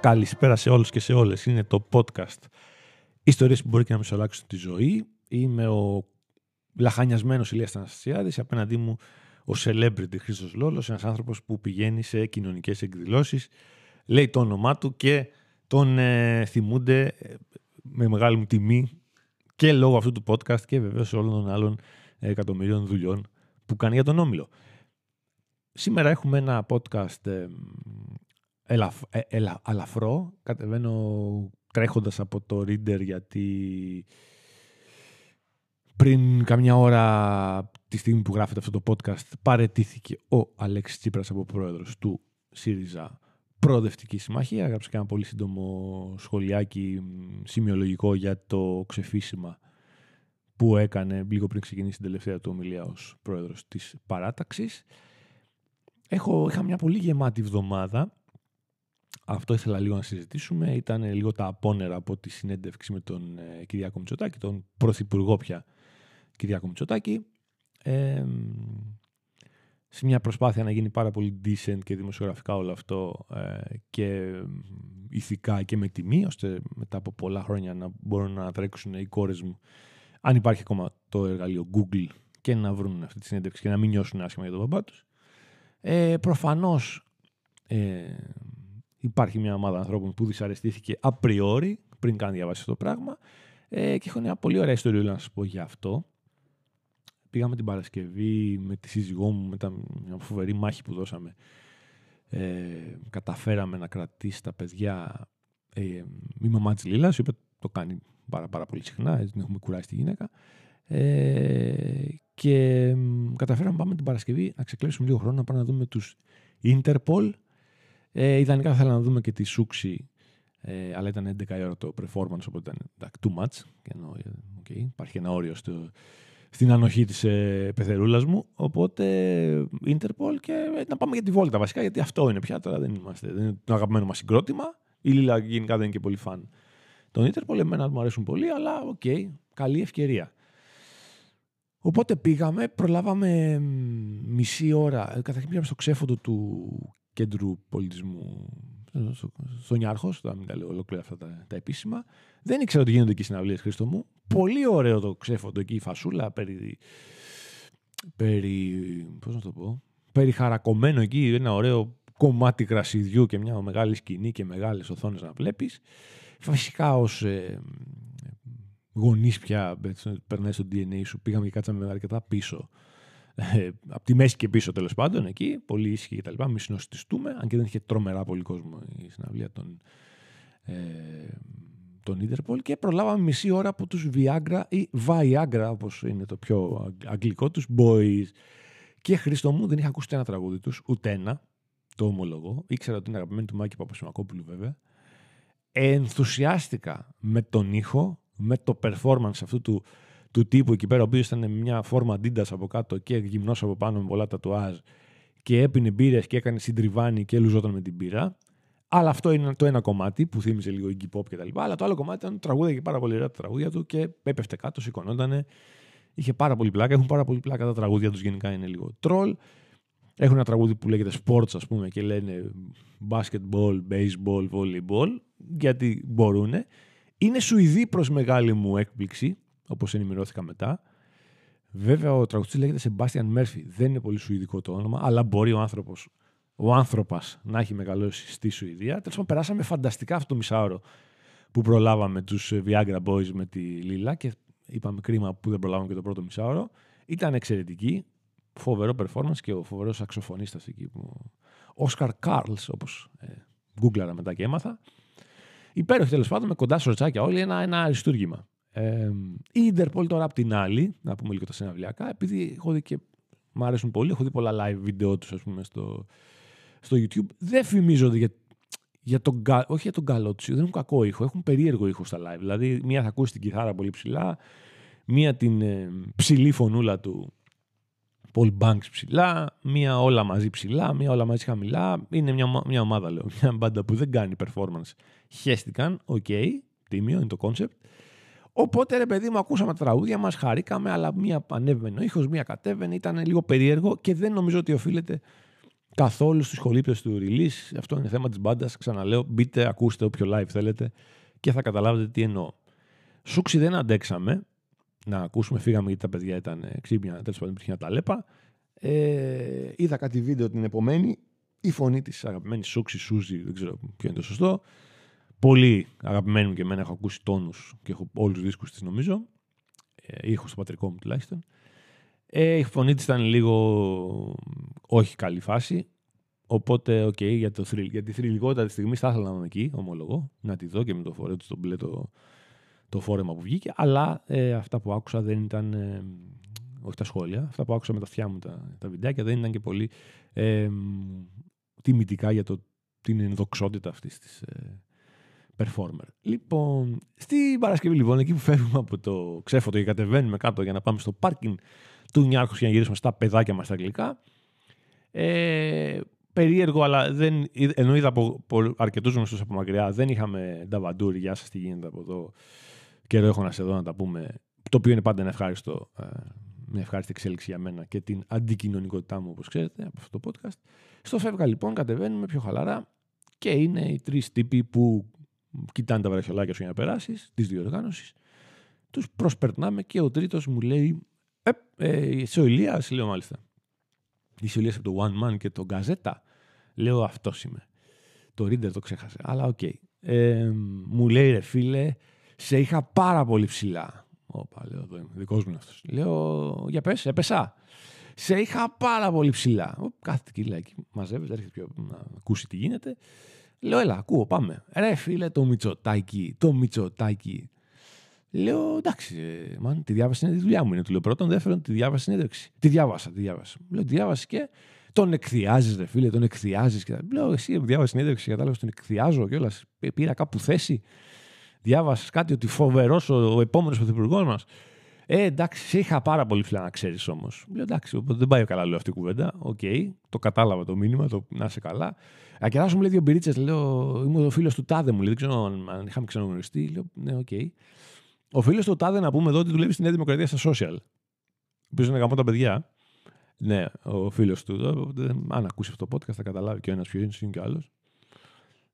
Καλησπέρα σε όλους και σε όλες. Είναι το podcast Ιστορίες που μπορεί και να σου αλλάξουν τη ζωή. Είμαι ο λαχανιασμένος Ηλίας Θανασιάδης. Απέναντί μου ο celebrity Χρήστος Λόλος, ένας άνθρωπος που πηγαίνει σε κοινωνικές εκδηλώσεις, λέει το όνομά του και τον ε, θυμούνται ε, με μεγάλη μου τιμή και λόγω αυτού του podcast και βεβαίως όλων των άλλων εκατομμυρίων δουλειών που κάνει για τον Όμιλο. Σήμερα έχουμε ένα podcast ε, ελαφ, ε, ελα, αλαφρό. Κατεβαίνω τρέχοντας από το Reader γιατί πριν καμιά ώρα τη στιγμή που γράφεται αυτό το podcast παρετήθηκε ο Αλέξης Τσίπρας από πρόεδρος του ΣΥΡΙΖΑ Προοδευτική Συμμαχία. Έγραψε και ένα πολύ σύντομο σχολιάκι σημειολογικό για το ξεφύσιμα που έκανε λίγο πριν ξεκινήσει την τελευταία του ομιλία ως πρόεδρος της παράταξης. Έχω, είχα μια πολύ γεμάτη εβδομάδα. Αυτό ήθελα λίγο να συζητήσουμε. Ήταν λίγο τα απόνερα από τη συνέντευξη με τον ε, Κυριάκο Μητσοτάκη, τον Πρωθυπουργό πια Κυριάκο Μητσοτάκη. Ε, σε μια προσπάθεια να γίνει πάρα πολύ decent και δημοσιογραφικά όλο αυτό ε, και ηθικά και με τιμή, ώστε μετά από πολλά χρόνια να μπορούν να τρέξουν οι κόρες μου, αν υπάρχει ακόμα το εργαλείο Google, και να βρουν αυτή τη συνέντευξη και να μην νιώσουν άσχημα για τον μπαμπά τους. Ε, προφανώς ε, υπάρχει μια ομάδα ανθρώπων που δυσαρεστήθηκε απριόρι πριν καν διαβάσει αυτό το πράγμα ε, και έχω μια πολύ ωραία ιστορία να σας πω για αυτό. Πήγαμε την Παρασκευή με τη σύζυγό μου, μετά μια φοβερή μάχη που δώσαμε. Ε, καταφέραμε να κρατήσει τα παιδιά ε, η μαμά της Λίλας, η οποία το κάνει πάρα, πάρα πολύ συχνά, την έχουμε κουράσει τη γυναίκα. Ε, και καταφέραμε πάμε την Παρασκευή να ξεκλέψουμε λίγο χρόνο να πάμε να δούμε τους Interpol. Ε, ιδανικά θα να δούμε και τη Σούξη, ε, αλλά ήταν 11 ώρα το performance, οπότε ήταν too much. Και ενώ, okay, υπάρχει ένα όριο στο, στην ανοχή της ε, πεθερούλας μου. Οπότε Interpol και ε, να πάμε για τη βόλτα βασικά, γιατί αυτό είναι πια τώρα, δεν είμαστε. Δεν είναι το αγαπημένο μας συγκρότημα. Η Λίλα γενικά δεν είναι και πολύ φαν. Των Interpol εμένα μου αρέσουν πολύ, αλλά okay, καλή ευκαιρία. Οπότε πήγαμε, προλάβαμε μισή ώρα. Ε, καταρχήν πήγαμε στο ξέφωτο του κέντρου πολιτισμού στο Νιάρχο, θα μην τα λέω ολόκληρα αυτά τα, τα, επίσημα. Δεν ήξερα ότι γίνονται εκεί συναυλίες, Χρήστο μου. Πολύ ωραίο το ξέφωτο εκεί, η φασούλα περί. περί πώς να το πω. Περιχαρακωμένο εκεί, ένα ωραίο κομμάτι κρασιδιού και μια μεγάλη σκηνή και μεγάλες οθόνες να βλέπεις. Φυσικά ως ε, γονείς πια περνάει στο DNA σου. Πήγαμε και κάτσαμε αρκετά πίσω. Ε, από τη μέση και πίσω τέλος πάντων εκεί. Πολύ ήσυχη και τα λοιπά. Μη συνοστιστούμε. Αν και δεν είχε τρομερά πολύ κόσμο η συναυλία των, ε, τον Ιντερπολ και προλάβαμε μισή ώρα από τους Viagra ή Viagra όπως είναι το πιο αγγλικό τους boys και Χριστό μου δεν είχα ακούσει ένα τραγούδι τους ούτε ένα το ομολογώ ήξερα ότι είναι αγαπημένο του Μάκη Παπασημακόπουλου βέβαια ενθουσιάστηκα με τον ήχο με το performance αυτού του, του τύπου εκεί πέρα, ο οποίος ήταν μια φόρμα αντίντα από κάτω και γυμνός από πάνω με πολλά τατουάζ και έπινε μπύρες και έκανε συντριβάνι και λουζόταν με την πύρα. Αλλά αυτό είναι το ένα κομμάτι που θύμιζε λίγο η pop και τα λοιπά. Αλλά το άλλο κομμάτι ήταν τραγούδια και πάρα πολύ ωραία τα τραγούδια του και έπεφτε κάτω, σηκωνόταν. Είχε πάρα πολύ πλάκα. Έχουν πάρα πολύ πλάκα τα τραγούδια τους γενικά είναι λίγο τρόλ. Έχουν ένα τραγούδι που λέγεται sports, ας πούμε, και λένε basketball, baseball, volleyball, γιατί μπορούν. Είναι Σουηδή προς μεγάλη μου έκπληξη, όπως ενημερώθηκα μετά. Βέβαια, ο τραγουδιστής λέγεται Sebastian Murphy. Δεν είναι πολύ σουηδικό το όνομα, αλλά μπορεί ο άνθρωπος ο άνθρωπα να έχει μεγαλώσει στη Σουηδία. Τέλος πάντων, περάσαμε φανταστικά αυτό το μισάωρο που προλάβαμε τους Viagra Boys με τη Λίλα και είπαμε κρίμα που δεν προλάβαμε και το πρώτο μισάωρο. Ήταν εξαιρετικοί. Φοβερό performance και ο φοβερός σαξοφωνίστας εκεί. Που... Όσκαρ Κάρλ, όπως ε, γκούγκλαρα μετά και έμαθα. Υπέροχοι τέλος πάντων, με κοντά σορτσάκια όλοι, ένα, ένα αριστούργημα. Ε, οι Interpol τώρα απ' την άλλη, να πούμε λίγο τα συναυλιακά, επειδή έχω δει και μου αρέσουν πολύ, έχω δει πολλά live βίντεο τους, ας πούμε, στο, στο YouTube. Δεν φημίζονται για, για τον, όχι για τον καλό τους, δεν έχουν κακό ήχο, έχουν περίεργο ήχο στα live. Δηλαδή, μία θα ακούσει την κιθάρα πολύ ψηλά, μία την ε, ψηλή φωνούλα του Paul Banks ψηλά, μία όλα μαζί ψηλά, μία όλα μαζί χαμηλά. Είναι μια, μια ομάδα, λέω. Μια μπάντα που δεν κάνει performance. Χέστηκαν, okay, τίμιο, είναι το concept. Οπότε ρε παιδί μου, ακούσαμε τα τραγούδια μας, χαρήκαμε, αλλά μία ανέβαινε ο ήχος, μία κατέβαινε, ήταν λίγο περίεργο και δεν νομίζω ότι οφείλεται καθόλου στη σχολήπτωση του release. Αυτό είναι θέμα της μπάντας. Ξαναλέω, μπείτε, ακούστε όποιο live θέλετε και θα καταλάβετε τι εννοώ. Σούξη δεν αντέξαμε να ακούσουμε, φύγαμε γιατί τα παιδιά ήταν ξύπνια, τέλος πάντων υπήρχε τα ταλέπα. Ε, είδα κάτι βίντεο την επομένη. Η φωνή της αγαπημένη Σούξη Σούζη, δεν ξέρω ποιο είναι το σωστό. Πολύ αγαπημένη μου και εμένα, έχω ακούσει τόνους και έχω όλους τους δίσκους της νομίζω. Ε, ήχο στο πατρικό μου τουλάχιστον. Ε, η φωνή της ήταν λίγο όχι καλή φάση. Οπότε, okay, για, το για τη θρυλικότητα της στιγμής θα ήθελα να είμαι εκεί, ομολογώ, να τη δω και με το φορέ του στο μπλε το, το φόρεμα που βγήκε. Αλλά ε, αυτά που άκουσα δεν ήταν. Ε, όχι τα σχόλια, αυτά που άκουσα με τα αυτιά μου τα, τα βιντεάκια δεν ήταν και πολύ ε, τιμητικά για το, την ενδοξότητα αυτής της ε, performer. Λοιπόν, στην Παρασκευή, λοιπόν, εκεί που φεύγουμε από το ξέφωτο και κατεβαίνουμε κάτω για να πάμε στο πάρκινγκ του Νιάρχου για να γυρίσουμε στα παιδάκια μας στα αγγλικά. Ε, περίεργο, αλλά δεν, ενώ είδα από, από αρκετούς γνωστούς από μακριά, δεν είχαμε νταβαντούρι. Γεια σας, τι γίνεται από εδώ. Καιρό έχω να σε δω να τα πούμε. Το οποίο είναι πάντα ένα ευχάριστο, ε, μια ευχάριστη εξέλιξη για μένα και την αντικοινωνικότητά μου, όπως ξέρετε, από αυτό το podcast. Στο φεύγα λοιπόν, κατεβαίνουμε πιο χαλαρά και είναι οι τρεις τύποι που κοιτάνε τα βραχιολάκια σου για να περάσεις, τη διοργάνωση. Τους προσπερνάμε και ο τρίτος μου λέει, Ε, είσαι ο Ηλίας, λέω μάλιστα. Είσαι ο Ηλίας από το One Man και το Gazzetta. Λέω αυτός είμαι. Το Reader το ξέχασε. Αλλά okay. Ε, μου λέει ρε φίλε, σε είχα πάρα πολύ ψηλά. Όπα, λέω, εδώ δικός μου αυτός. Λέω, για πες, έπεσα. Σε είχα πάρα πολύ ψηλά. Κάθεται και λέει, μαζεύεται, έρχεται πιο, να ακούσει τι γίνεται. Λέω, έλα, ακούω, πάμε. Ρε φίλε, το Μητσοτάκι, το Μητσοτάκι. Λέω, εντάξει, ε, man, τη διάβασες είναι τη δουλειά μου. Είναι του λέω πρώτον. Δεύτερον, τη διάβασες τη συνέντευξη. Τη διάβασα, τη διάβασα. Λέω, τη διάβασα και τον εκθειάζεις, ρε φίλε, τον εκθειάζεις. Και... Λέω, εσύ διάβασες συνέντευξη, κατάλαβες, τον εκθειάζω κιόλας. Πήρα κάπου θέση. Διάβασες κάτι ότι φοβερός ο, ο επόμενος πρωθυπουργός μας. Ε, εντάξει, σε είχα πάρα πολύ ψηλά να ξέρεις όμως. Λέω εντάξει, οπότε δεν πάει καλά λέω αυτή η κουβέντα. Okay, το κατάλαβα το μήνυμα, το να είσαι καλά. Να κεράσω μου λέει δύο μπυρίτσες, λέω, είμαι ο φίλος του Τάδε μου, λέει, δεν ξέρω αν είχαμε ξαναγνωριστεί. Λέω, ναι, okay. Ο φίλος του Τάδε να πούμε εδώ ότι δουλεύει στη Νέα Δημοκρατία στα social. Ο οποίο είναι γαμό τα παιδιά. Ναι, ο φίλος του. Αν ακούσει αυτό το podcast θα καταλάβει και ο ένας ποιος είναι, είναι και ο άλλος.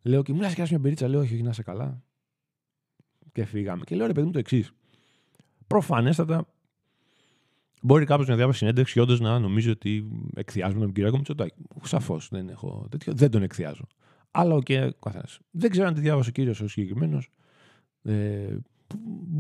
Λέω και μου να μια μπυρίτσα, λέω, όχι, όχι, να είσαι καλά. Και φύγαμε. Και λέω ρε παιδί μου το εξής. Προφανέστατα μπορεί κάποιος να διάβασει συνέντευξη και όντως να νομίζει ότι εκθιάζουμε τον Κυριάκο Μητσοτάκη. Σαφώς δεν έχω τέτοιο. Δεν τον εκθιάζω. Αλλά ο okay, καθένας. Δεν ξέρω αν τη διάβασε ο κύριος ο συγκεκριμένος. Ε,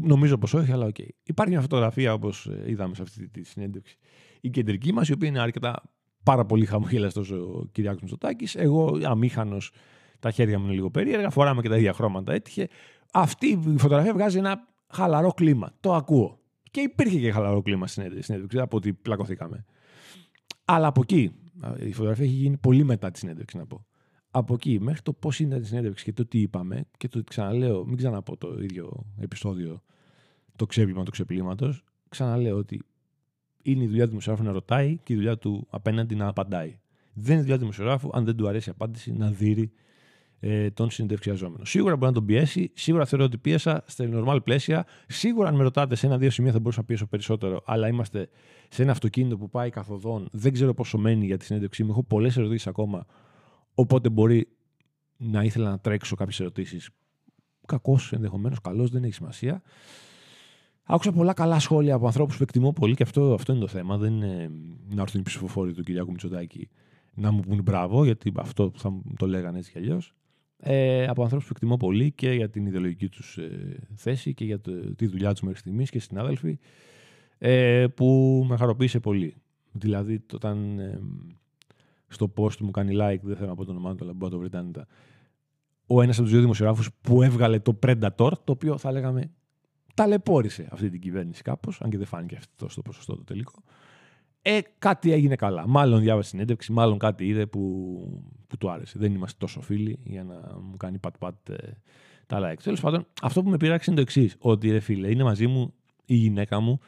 νομίζω πως όχι, αλλά okay. Υπάρχει μια φωτογραφία όπως ε, είδαμε σε αυτή τη συνέντευξη. Η κεντρική μας, η οποία είναι αρκετά πάρα πολύ χαμογέλαστος ο Κυριάκος Μητσοτάκης. Εγώ αμήχανος, τα χέρια μου είναι λίγο περίεργα. Φοράμε και τα ίδια χρώματα έτυχε. Αυτή η φωτογραφία βγάζει ένα χαλαρό κλίμα. Το ακούω. Και υπήρχε και χαλαρό κλίμα στην συνέντευξη, από ότι πλακωθήκαμε. Αλλά από εκεί, η φωτογραφία έχει γίνει πολύ μετά τη συνέντευξη, να πω. Από εκεί μέχρι το πώς είναι τη συνέντευξη και το τι είπαμε, και το ξαναλέω, μην ξαναπώ το ίδιο επεισόδιο, το ξέπλυμα του ξεπλήματο. Ξαναλέω ότι είναι η δουλειά του δημοσιογράφου να ρωτάει και η δουλειά του απέναντι να απαντάει. Δεν είναι η δουλειά του δημοσιογράφου, αν δεν του αρέσει η απάντηση, να δει ε, τον συνεντευξιαζόμενο. Σίγουρα μπορεί να τον πιέσει, σίγουρα θεωρώ ότι πίεσα στα normal πλαίσια. Σίγουρα, αν με ρωτάτε σε ένα-δύο σημεία, θα μπορούσα να πιέσω περισσότερο, αλλά είμαστε σε ένα αυτοκίνητο που πάει καθοδόν. Δεν ξέρω πόσο μένει για τη συνέντευξή μου. Έχω πολλές ερωτήσεις ακόμα. Οπότε μπορεί να ήθελα να τρέξω κάποιες ερωτήσεις. Κακός ενδεχομένως, καλός, δεν έχει σημασία. Άκουσα πολλά καλά σχόλια από ανθρώπους που εκτιμώ πολύ και αυτό, αυτό είναι το θέμα. Δεν είναι να έρθουν οι ψηφοφόροι του Κυριάκου Μητσοτάκη να μου πούν μπράβο, γιατί αυτό θα μου το λέγανε έτσι κι αλλιώς ε, από ανθρώπους που εκτιμώ πολύ και για την ιδεολογική τους ε, θέση και για το, τη δουλειά τους μέχρι στιγμής και συνάδελφοι, ε, που με χαροποίησε πολύ. Δηλαδή, όταν ε, στο post μου κάνει like, δεν θέλω να πω το όνομά του, αλλά μπορεί να το βρείτε άνετα, ο ένας από τους δύο δημοσιογράφους που έβγαλε το Predator, το οποίο θα λέγαμε ταλαιπώρησε αυτή την κυβέρνηση κάπως, αν και δεν φάνηκε αυτό στο ποσοστό το τελικό ε, κάτι έγινε καλά. Μάλλον διάβασε συνέντευξη, μάλλον κάτι είδε που, που του άρεσε. Δεν είμαστε τόσο φίλοι για να μου κάνει πατ-πατ ε, τα like. Τέλος πάντων, αυτό που με πειράξει είναι το εξής. Ότι ρε φίλε, είναι μαζί μου η γυναίκα μου,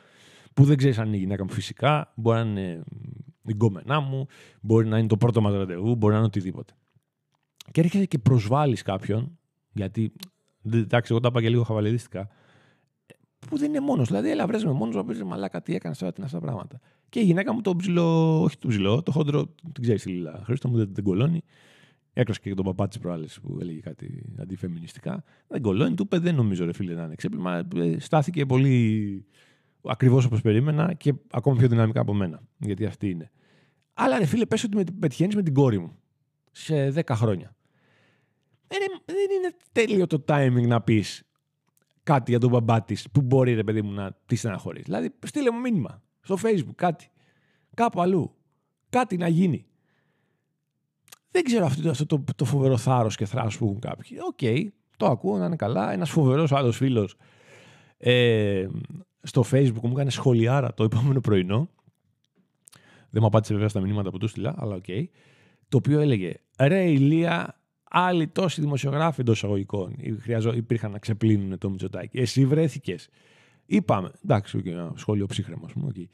που δεν ξέρεις αν είναι η γυναίκα μου φυσικά, μπορεί να είναι η γκόμενά μου, μπορεί να είναι το πρώτο μας ραντεβού, μπορεί να είναι οτιδήποτε. Και έρχεται και προσβάλλεις κάποιον, γιατί εντάξει, εγώ τα είπα και λίγο χαβαλεδίστικα, που δεν είναι μόνος. Δηλαδή, έλα βρες με μόνος να πεις μαλάκα τι έκανες τώρα, τι αυτά τα πράγματα. Και η γυναίκα μου το ψηλό, όχι το ψηλό, το χόντρο, την ξέρεις τη Λίλα. Χρήστο μου δεν την κολώνει. Έκρασε και τον παπά της προάλλης που έλεγε κάτι αντιφεμινιστικά. Δεν κολώνει, του είπε δεν νομίζω ρε φίλε να είναι ξέπλυμα. Ε, στάθηκε πολύ ακριβώς όπως περίμενα και ακόμα πιο δυναμικά από μένα. Γιατί αυτή είναι. Αλλά ρε φίλε, πες ότι με, πετυχαίνεις με την κόρη μου σε 10 χρόνια. Δεν είναι, δεν είναι τέλειο το timing να πεις κάτι για τον μπαμπά της που μπορεί ρε παιδί μου να της στεναχωρήσει. Δηλαδή, στείλε μου μήνυμα στο facebook κάτι. Κάπου αλλού. Κάτι να γίνει. Δεν ξέρω αυτό, αυτό το, το φοβερό θάρρος και θράσος που έχουν κάποιοι. Okay, το ακούω να είναι καλά. Ένας φοβερός άλλος φίλος ε, στο facebook μου έκανε σχολιάρα το επόμενο πρωινό. Δεν μου απάντησε βέβαια στα μηνύματα που του στείλα, αλλά okay, το οποίο έλεγε Ρε Ηλία, άλλοι τόσοι δημοσιογράφοι εντός εισαγωγικών υπήρχαν να ξεπλύνουν το Μητσοτάκι. Εσύ βρέθηκες. Είπαμε. Εντάξει, ένα σχόλιο ψύχραιμο, ας πούμε. Okay.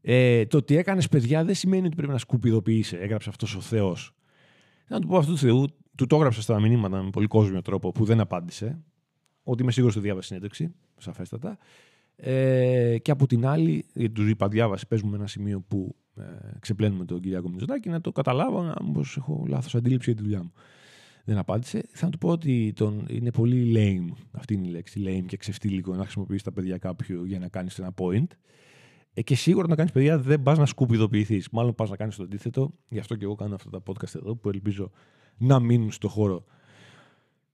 Ε, το ότι έκανες παιδιά δεν σημαίνει ότι πρέπει να σκουπιδοποιήσεις. Έγραψε αυτός ο Θεός. Να του πω αυτού του Θεού, του το έγραψε στα μηνύματα με πολύ κόσμιο τρόπο που δεν απάντησε. Ότι είμαι σίγουρος ότι διάβασε συνέντευξη, σαφέστατα. Ε, και από την άλλη, γιατί τους είπα διάβαση, παίζουμε ένα σημείο που ε, ξεπλένουμε τον Κυριάκο Μητσοτάκη, να το καταλάβω, να μήπως έχω λάθος αντίληψη για τη δουλειά μου. Δεν απάντησε. Θα του πω ότι τον, είναι πολύ lame, αυτή είναι η λέξη, lame και ξεφτύλικο να χρησιμοποιήσει τα παιδιά κάποιου για να κάνεις ένα point. Ε, και σίγουρα να κάνεις παιδιά δεν πας να σκουπιδοποιηθείς. Μάλλον πας να κάνεις το αντίθετο. Γι' αυτό και εγώ κάνω αυτά τα podcast εδώ που ελπίζω να μείνουν στο χώρο.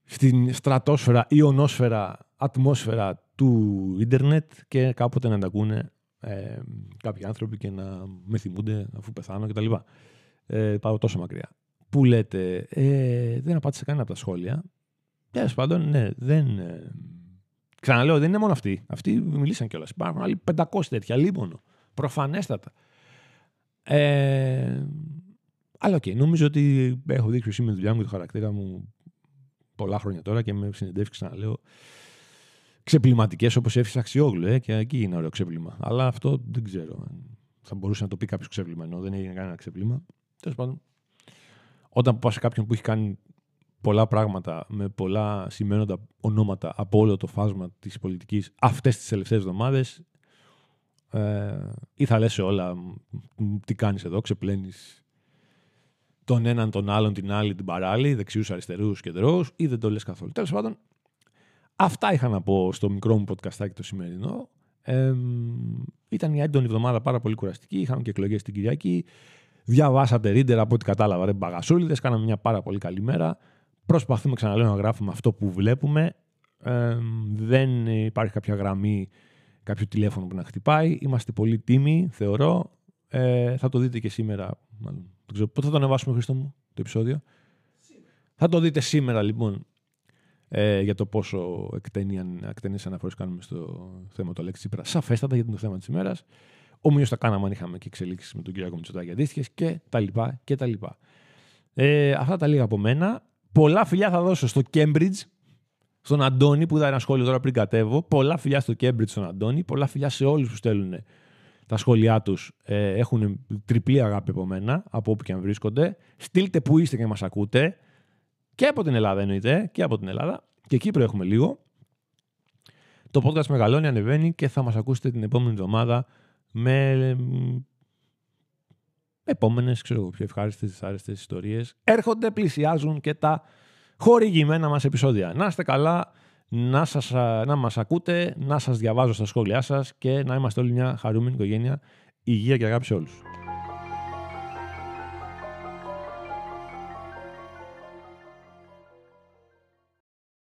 Στην στρατόσφαιρα, ιονόσφαιρα, ατμόσφαιρα του ίντερνετ και κάποτε να τα ακούνε ε, κάποιοι άνθρωποι και να με θυμούνται αφού πεθάνω κτλ. Ε, πάω τόσο μακριά. Που λέτε, ε, δεν απάντησε κανένα από τα σχόλια. Τέλος πάντων, ναι, δεν. Ε, ξαναλέω, δεν είναι μόνο αυτοί. Αυτοί μιλήσαν κιόλας. Υπάρχουν άλλοι 500 τέτοια, λίμωνο. Προφανέστατα. Ε, αλλά okay, okay, νομίζω ότι έχω δείξει εσύ με τη δουλειά μου και το χαρακτήρα μου πολλά χρόνια τώρα και με συνεντεύξεις, ξαναλέω, ξεπλυματικές όπως έφυγε αξιόγλου. Ε, και εκεί είναι ωραίο ξέπλυμα. Αλλά αυτό δεν ξέρω. Θα μπορούσε να το πει κάποιος ξέπλυμα ενώ δεν έγινε κανένα ξέπλυμα. Τέλος πάντων, όταν πας σε κάποιον που έχει κάνει πολλά πράγματα με πολλά σημαίνοντα ονόματα από όλο το φάσμα της πολιτικής αυτές τις τελευταίες εβδομάδες, ε, ή θα λες όλα τι κάνεις εδώ, ξεπλένεις τον έναν, τον άλλον, την άλλη, την παράλληλη, δεξιούς, αριστερούς, κεντρώους ή δεν το λες καθόλου. Τέλος πάντων, Αυτά είχα να πω στο μικρό μου podcastάκι το σημερινό. Ε, ήταν μια έντονη εβδομάδα πάρα πολύ κουραστική. Είχαμε και εκλογές την Κυριακή. Διαβάσατε ρίντερ από ό,τι κατάλαβα. Ρε μπαγασούλιδες. Κάναμε μια πάρα πολύ καλή μέρα. Προσπαθούμε ξαναλέω να γράφουμε αυτό που βλέπουμε. Ε, δεν υπάρχει κάποια γραμμή, κάποιο τηλέφωνο που να χτυπάει. Είμαστε πολύ τίμοι, θεωρώ. Ε, θα το δείτε και σήμερα. Μάλλον, δεν ξέρω, πότε θα το ανεβάσουμε, Χρήστο μου, το επεισόδιο; Θα το δείτε σήμερα, λοιπόν, ε, για το πόσο εκτενεί αναφορές κάνουμε στο θέμα του Αλέξη Τσίπρα. Σαφέστατα γιατί είναι το θέμα της ημέρας. Ομοίως τα κάναμε αν είχαμε και εξελίξεις με τον Κυριακό Μητσοτάκη αντίστοιχες και τα λοιπά και τα λοιπά. Ε, αυτά τα λίγα από μένα. Πολλά φιλιά θα δώσω στο Cambridge, στον Αντώνη που είδα ένα σχόλιο τώρα πριν κατέβω. Πολλά φιλιά στο Cambridge στον Αντώνη. Πολλά φιλιά σε όλους που στέλνουν τα σχόλιά τους. Ε, έχουν τριπλή αγάπη από μένα, από όπου και αν βρίσκονται. Στείλτε που είστε και μας ακούτε. Και από την Ελλάδα εννοείται, και από την Ελλάδα. Και Κύπρο έχουμε λίγο. Το podcast μεγαλώνει, ανεβαίνει και θα μας ακούσετε την επόμενη εβδομάδα με επόμενες, ξέρω πιο ευχάριστες, δυσάρεστες ιστορίες. Έρχονται, πλησιάζουν και τα χορηγημένα μας επεισόδια. Να είστε καλά, να, σας, να μας ακούτε, να σας διαβάζω στα σχόλιά σας και να είμαστε όλοι μια χαρούμενη οικογένεια. Υγεία και αγάπη σε όλους.